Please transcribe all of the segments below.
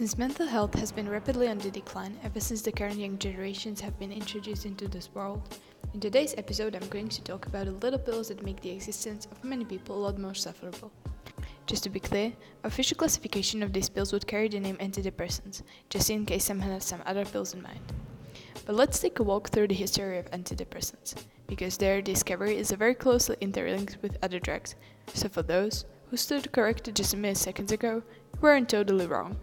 Since mental health has been rapidly on the decline ever since the current young generations have been introduced into this world, in today's episode I'm going to talk about the little pills that make the existence of many people a lot more sufferable. Just to be clear, official classification of these pills would carry the name antidepressants, just in case someone has some other pills in mind. But let's take a walk through the history of antidepressants, because their discovery is very closely interlinked with other drugs, so for those who stood corrected just a minute seconds ago, you weren't totally wrong.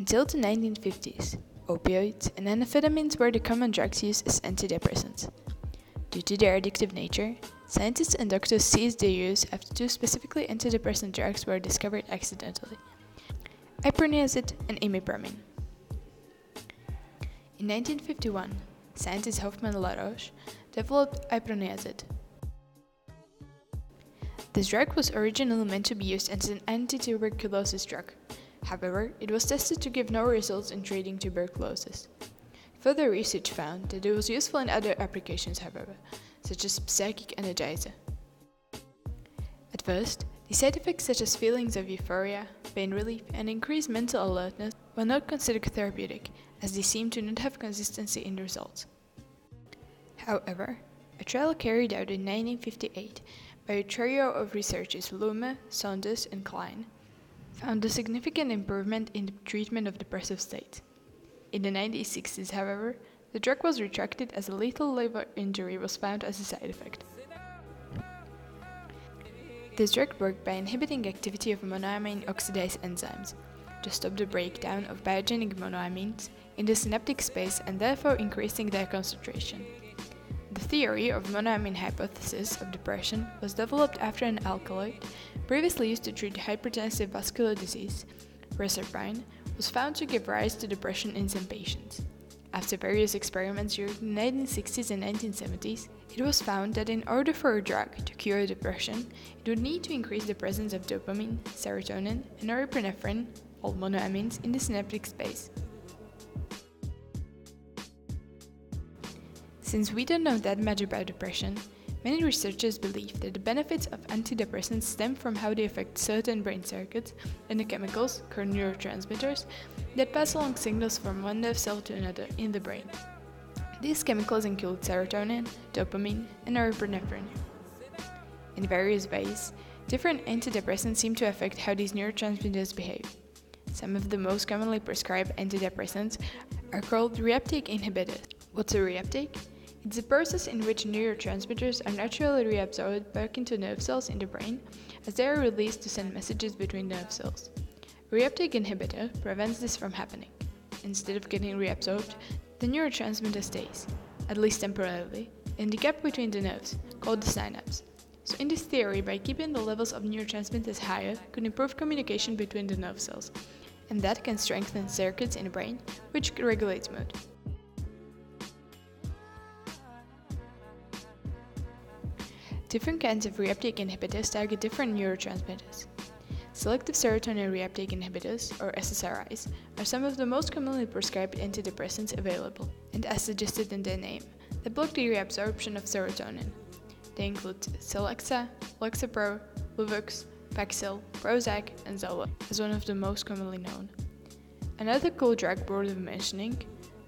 Until the 1950s, opioids and amphetamines were the common drugs used as antidepressants. Due to their addictive nature, scientists and doctors ceased their use after two specifically antidepressant drugs were discovered accidentally iproniazid and imipramine. In 1951, scientist Hoffmann LaRoche developed iproniazid. This drug was originally meant to be used as an anti-tuberculosis drug, However, it was tested to give no results in treating tuberculosis. Further research found that it was useful in other applications, however, such as psychic energizer. At first, the side effects such as feelings of euphoria, pain relief, and increased mental alertness were not considered therapeutic, as they seemed to not have consistency in the results. However, a trial carried out in 1958 by a trio of researchers Loomer, Saunders, and Kline found a significant improvement in the treatment of depressive states. In the 1960s, however, the drug was retracted as a lethal liver injury was found as a side effect. This drug worked by inhibiting activity of monoamine oxidase enzymes to stop the breakdown of biogenic monoamines in the synaptic space and therefore increasing their concentration. The theory of monoamine hypothesis of depression was developed after an alkaloid previously used to treat hypertensive vascular disease, reserpine, was found to give rise to depression in some patients. After various experiments during the 1960s and 1970s, it was found that in order for a drug to cure depression, it would need to increase the presence of dopamine, serotonin, and norepinephrine, all monoamines, in the synaptic space. Since we don't know that much about depression, many researchers believe that the benefits of antidepressants stem from how they affect certain brain circuits and the chemicals, called neurotransmitters, that pass along signals from one nerve cell to another in the brain. These chemicals include serotonin, dopamine, and norepinephrine. In various ways, different antidepressants seem to affect how these neurotransmitters behave. Some of the most commonly prescribed antidepressants are called reuptake inhibitors. What's a reuptake? It's a process in which neurotransmitters are naturally reabsorbed back into nerve cells in the brain as they are released to send messages between nerve cells. Reuptake inhibitor prevents this from happening. Instead of getting reabsorbed, the neurotransmitter stays, at least temporarily, in the gap between the nerves, called the synapse. So in this theory, by keeping the levels of neurotransmitters higher, could improve communication between the nerve cells, and that can strengthen circuits in the brain, which regulates mood. Different kinds of reuptake inhibitors target different neurotransmitters. Selective serotonin reuptake inhibitors, or SSRIs, are some of the most commonly prescribed antidepressants available, and as suggested in their name, they block the reabsorption of serotonin. They include Celexa, Lexapro, Luvox, Paxil, Prozac, and Zoloft as one of the most commonly known. Another cool drug worth mentioning,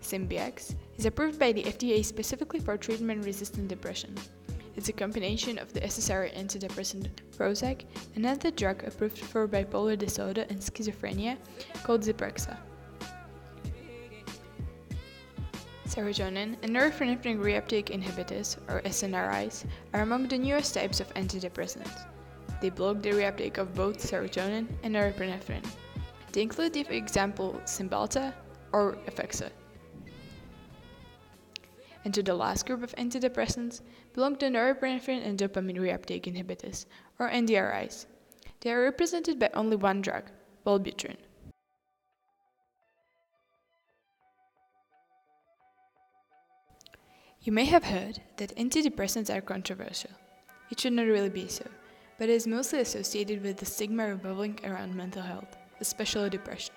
Symbyax, is approved by the FDA specifically for treatment-resistant depression. It's a combination of the SSRI antidepressant Prozac another drug approved for bipolar disorder and schizophrenia called Zyprexa. Serotonin and norepinephrine reuptake inhibitors, or SNRIs, are among the newest types of antidepressants. They block the reuptake of both serotonin and norepinephrine. They include, for example, Cymbalta or Effexor and to the last group of antidepressants belong the norepinephrine and dopamine reuptake inhibitors, or NDRIs. They are represented by only one drug, Wellbutrin. You may have heard that antidepressants are controversial. It should not really be so, but it is mostly associated with the stigma revolving around mental health, especially depression.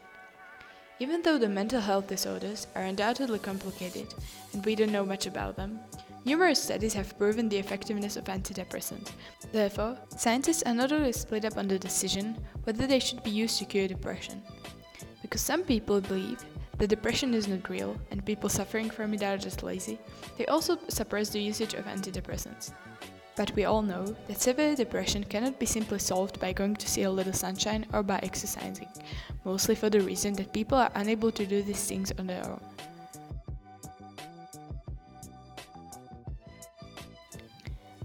Even though the mental health disorders are undoubtedly complicated and we don't know much about them, numerous studies have proven the effectiveness of antidepressants. Therefore, scientists are not only split up on the decision whether they should be used to cure depression. Because some people believe that depression is not real and people suffering from it are just lazy, they also suppress the usage of antidepressants. But we all know that severe depression cannot be simply solved by going to see a little sunshine or by exercising, mostly for the reason that people are unable to do these things on their own.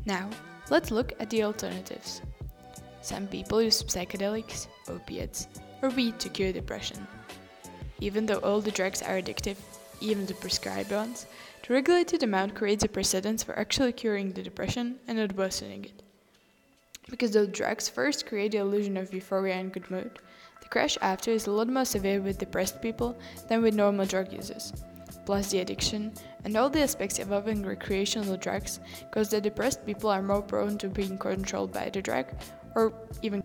Now, let's look at the alternatives. Some people use psychedelics, opiates, or weed to cure depression. Even though all the drugs are addictive, even the prescribed ones, the regulated amount creates a precedence for actually curing the depression and not worsening it. Because those drugs first create the illusion of euphoria and good mood, the crash after is a lot more severe with depressed people than with normal drug users. Plus, the addiction and all the aspects involving recreational drugs cause that depressed people are more prone to being controlled by the drug or even.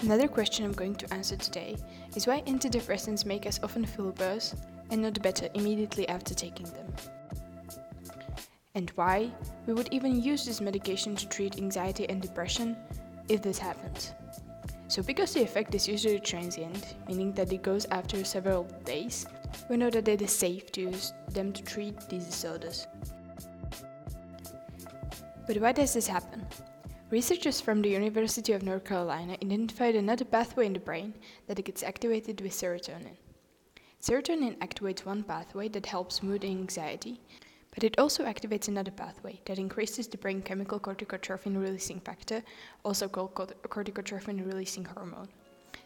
Another question I'm going to answer today is why antidepressants make us often feel worse and not better immediately after taking them. And why we would even use this medication to treat anxiety and depression if this happens. So, because the effect is usually transient, meaning that it goes after several days, we know that it is safe to use them to treat these disorders. But why does this happen? Researchers from the University of North Carolina identified another pathway in the brain that gets activated with serotonin. Serotonin activates one pathway that helps mood and anxiety, but it also activates another pathway that increases the brain chemical corticotrophin releasing factor, also called corticotrophin releasing hormone.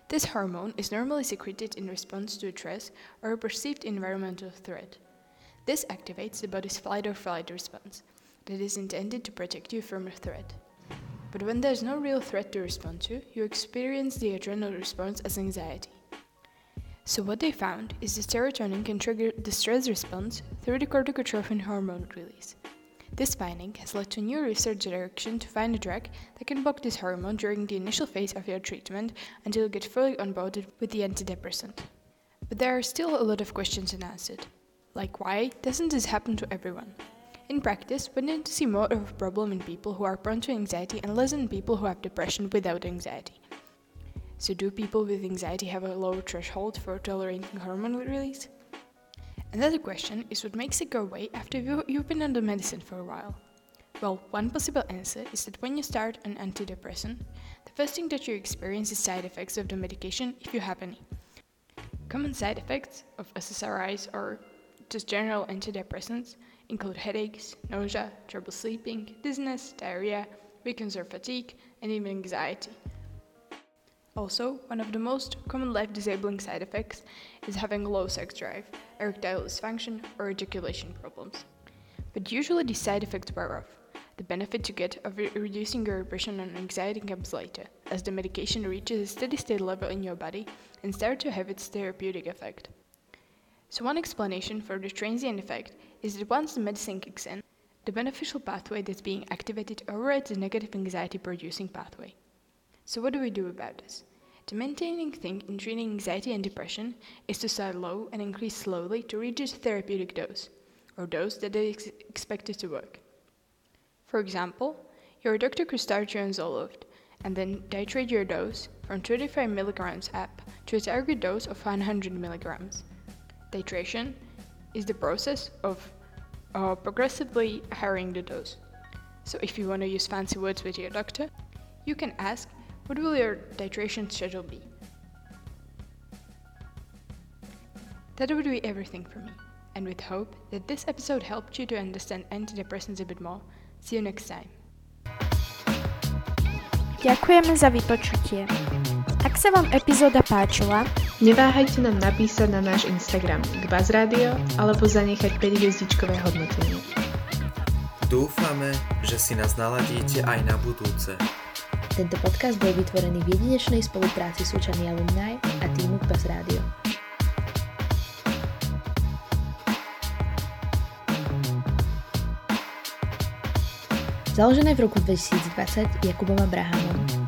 This hormone is normally secreted in response to stress or a perceived environmental threat. This activates the body's flight or flight response that is intended to protect you from a threat. But when there's no real threat to respond to, you experience the adrenal response as anxiety. So, what they found is that serotonin can trigger the stress response through the corticotrophin hormone release. This finding has led to new research direction to find a drug that can block this hormone during the initial phase of your treatment until you get fully onboarded with the antidepressant. But there are still a lot of questions unanswered. Like, why doesn't this happen to everyone? In practice, we tend to see more of a problem in people who are prone to anxiety and less in people who have depression without anxiety. So, do people with anxiety have a lower threshold for tolerating hormone release? Another question is what makes it go away after you've been the medicine for a while? Well, one possible answer is that when you start an antidepressant, the first thing that you experience is side effects of the medication if you have any. Common side effects of SSRIs or just general antidepressants include headaches, nausea, trouble sleeping, dizziness, diarrhea, weakness or fatigue, and even anxiety. Also, one of the most common life disabling side effects is having low sex drive, erectile dysfunction, or ejaculation problems. But usually these side effects wear off. The benefit you get of re- reducing your depression and anxiety comes later, as the medication reaches a steady state level in your body and starts to have its therapeutic effect. So, one explanation for the transient effect is that once the medicine kicks in, the beneficial pathway that's being activated overrides the negative anxiety producing pathway. So, what do we do about this? The maintaining thing in treating anxiety and depression is to start low and increase slowly to reach a therapeutic dose, or dose that is expected to work. For example, your doctor could start you on Zoloft and then titrate your dose from 25 mg up to a target dose of 100 mg. Titration is the process of uh, progressively higher the dose. So, if you want to use fancy words with your doctor, you can ask what will your titration schedule be? That would be everything for me, and with hope that this episode helped you to understand antidepressants a bit more, see you next time. Ďakujeme za vypočutie. Ak sa vám epizóda páčila, neváhajte nám napísať na náš Instagram k Radio alebo zanechať 5 hviezdičkové hodnotenie. Dúfame, že si nás naladíte aj na budúce. Tento podcast bol vytvorený v jedinečnej spolupráci Sučany Alumni a týmu Pes Rádio. Založené v roku 2020 Jakubom Abrahamom.